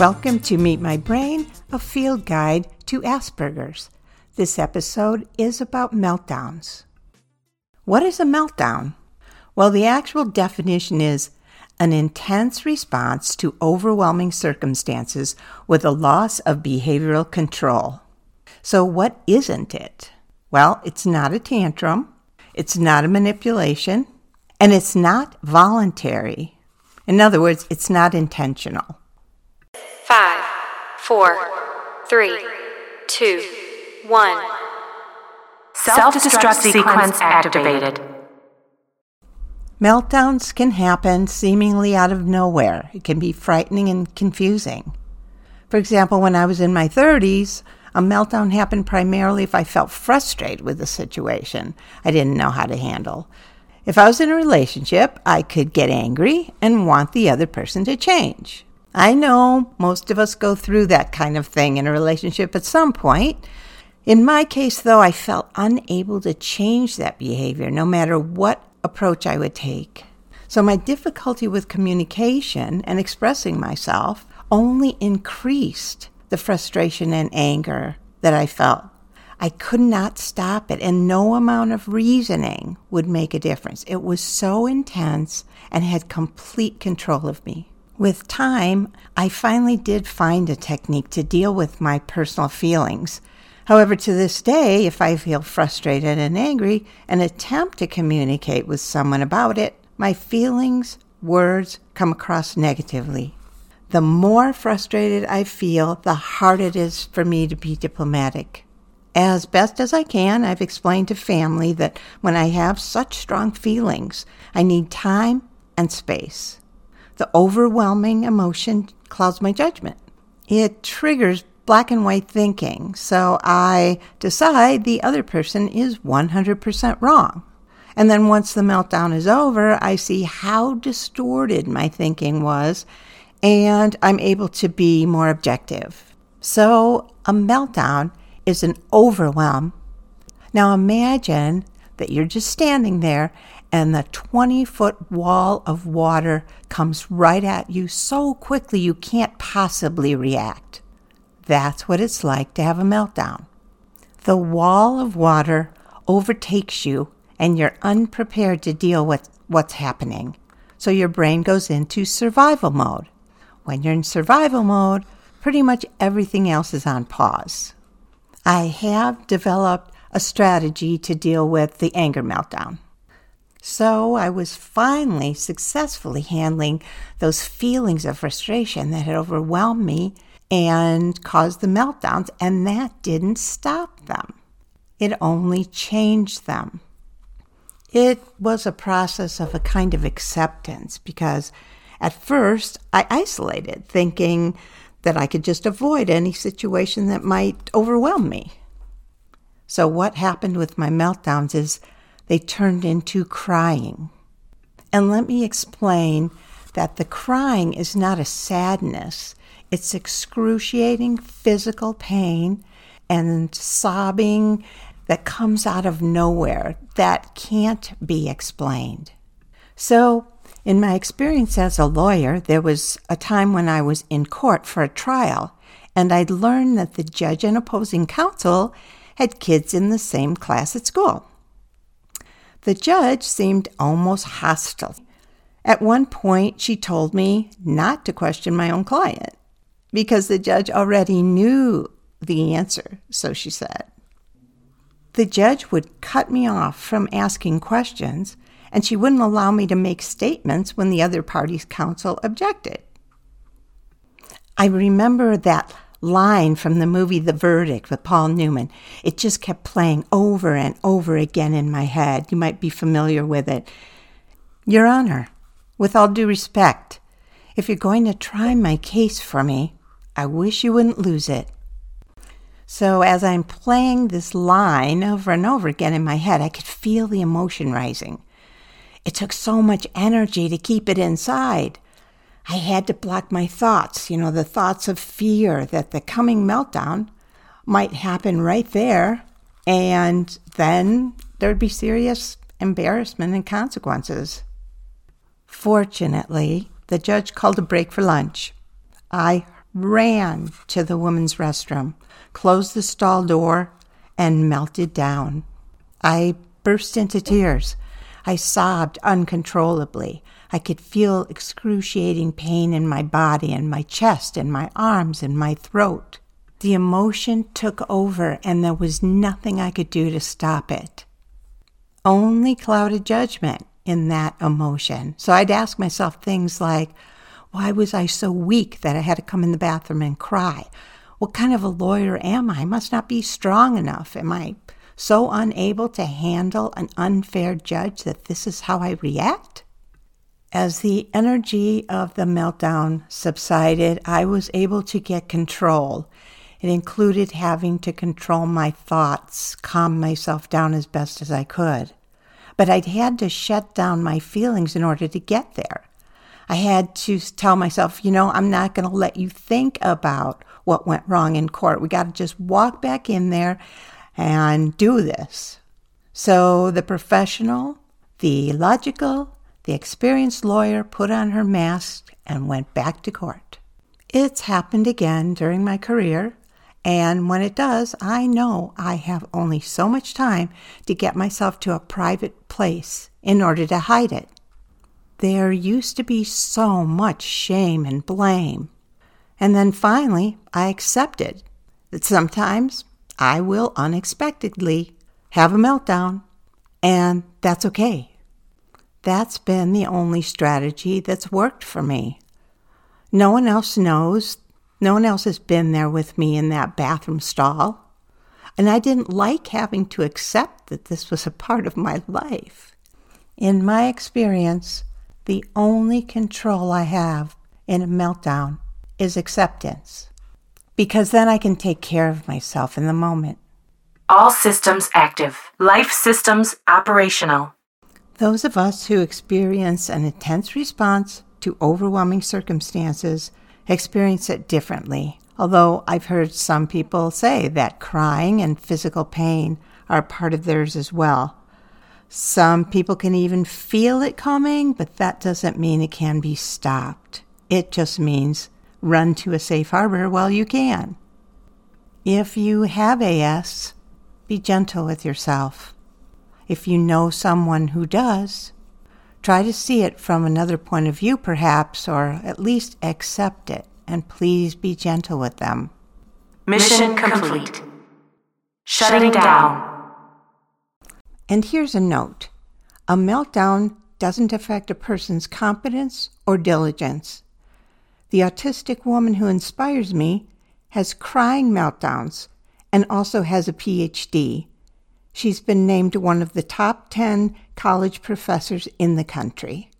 Welcome to Meet My Brain, a field guide to Asperger's. This episode is about meltdowns. What is a meltdown? Well, the actual definition is an intense response to overwhelming circumstances with a loss of behavioral control. So, what isn't it? Well, it's not a tantrum, it's not a manipulation, and it's not voluntary. In other words, it's not intentional. Five, four, three, two, one. Self destruct sequence activated. Meltdowns can happen seemingly out of nowhere. It can be frightening and confusing. For example, when I was in my 30s, a meltdown happened primarily if I felt frustrated with a situation I didn't know how to handle. If I was in a relationship, I could get angry and want the other person to change. I know most of us go through that kind of thing in a relationship at some point. In my case, though, I felt unable to change that behavior no matter what approach I would take. So my difficulty with communication and expressing myself only increased the frustration and anger that I felt. I could not stop it, and no amount of reasoning would make a difference. It was so intense and had complete control of me. With time, I finally did find a technique to deal with my personal feelings. However, to this day, if I feel frustrated and angry and attempt to communicate with someone about it, my feelings, words come across negatively. The more frustrated I feel, the harder it is for me to be diplomatic. As best as I can, I've explained to family that when I have such strong feelings, I need time and space. The overwhelming emotion clouds my judgment. It triggers black and white thinking, so I decide the other person is 100% wrong. And then once the meltdown is over, I see how distorted my thinking was and I'm able to be more objective. So, a meltdown is an overwhelm. Now, imagine that you're just standing there and the 20 foot wall of water comes right at you so quickly you can't possibly react. That's what it's like to have a meltdown. The wall of water overtakes you and you're unprepared to deal with what's happening. So your brain goes into survival mode. When you're in survival mode, pretty much everything else is on pause. I have developed a strategy to deal with the anger meltdown. So I was finally successfully handling those feelings of frustration that had overwhelmed me and caused the meltdowns, and that didn't stop them. It only changed them. It was a process of a kind of acceptance because at first, I isolated, thinking that I could just avoid any situation that might overwhelm me. So, what happened with my meltdowns is they turned into crying. And let me explain that the crying is not a sadness, it's excruciating physical pain and sobbing that comes out of nowhere that can't be explained. So, in my experience as a lawyer, there was a time when I was in court for a trial, and I'd learned that the judge and opposing counsel had kids in the same class at school. The judge seemed almost hostile. At one point, she told me not to question my own client because the judge already knew the answer, so she said. The judge would cut me off from asking questions and she wouldn't allow me to make statements when the other party's counsel objected. I remember that line from the movie The Verdict with Paul Newman. It just kept playing over and over again in my head. You might be familiar with it. Your Honor, with all due respect, if you're going to try my case for me, I wish you wouldn't lose it. So, as I'm playing this line over and over again in my head, I could feel the emotion rising. It took so much energy to keep it inside. I had to block my thoughts, you know, the thoughts of fear that the coming meltdown might happen right there, and then there'd be serious embarrassment and consequences. Fortunately, the judge called a break for lunch. I ran to the women's restroom, closed the stall door, and melted down. I burst into tears. I sobbed uncontrollably. I could feel excruciating pain in my body and my chest and my arms and my throat. The emotion took over, and there was nothing I could do to stop it. Only clouded judgment in that emotion. So I'd ask myself things like, why was I so weak that I had to come in the bathroom and cry? What kind of a lawyer am I? I must not be strong enough. Am I so unable to handle an unfair judge that this is how I react? As the energy of the meltdown subsided, I was able to get control. It included having to control my thoughts, calm myself down as best as I could. But I'd had to shut down my feelings in order to get there. I had to tell myself, you know, I'm not going to let you think about what went wrong in court. We got to just walk back in there and do this. So the professional, the logical, the experienced lawyer put on her mask and went back to court. It's happened again during my career, and when it does, I know I have only so much time to get myself to a private place in order to hide it. There used to be so much shame and blame. And then finally, I accepted that sometimes I will unexpectedly have a meltdown, and that's okay. That's been the only strategy that's worked for me. No one else knows no one else has been there with me in that bathroom stall. And I didn't like having to accept that this was a part of my life. In my experience, the only control I have in a meltdown is acceptance, because then I can take care of myself in the moment. All systems active, life systems operational. Those of us who experience an intense response to overwhelming circumstances experience it differently. Although I've heard some people say that crying and physical pain are part of theirs as well. Some people can even feel it coming, but that doesn't mean it can be stopped. It just means run to a safe harbor while you can. If you have AS, be gentle with yourself. If you know someone who does, Try to see it from another point of view, perhaps, or at least accept it, and please be gentle with them. Mission complete. Shutting down. And here's a note a meltdown doesn't affect a person's competence or diligence. The autistic woman who inspires me has crying meltdowns and also has a PhD. She's been named one of the top 10 college professors in the country.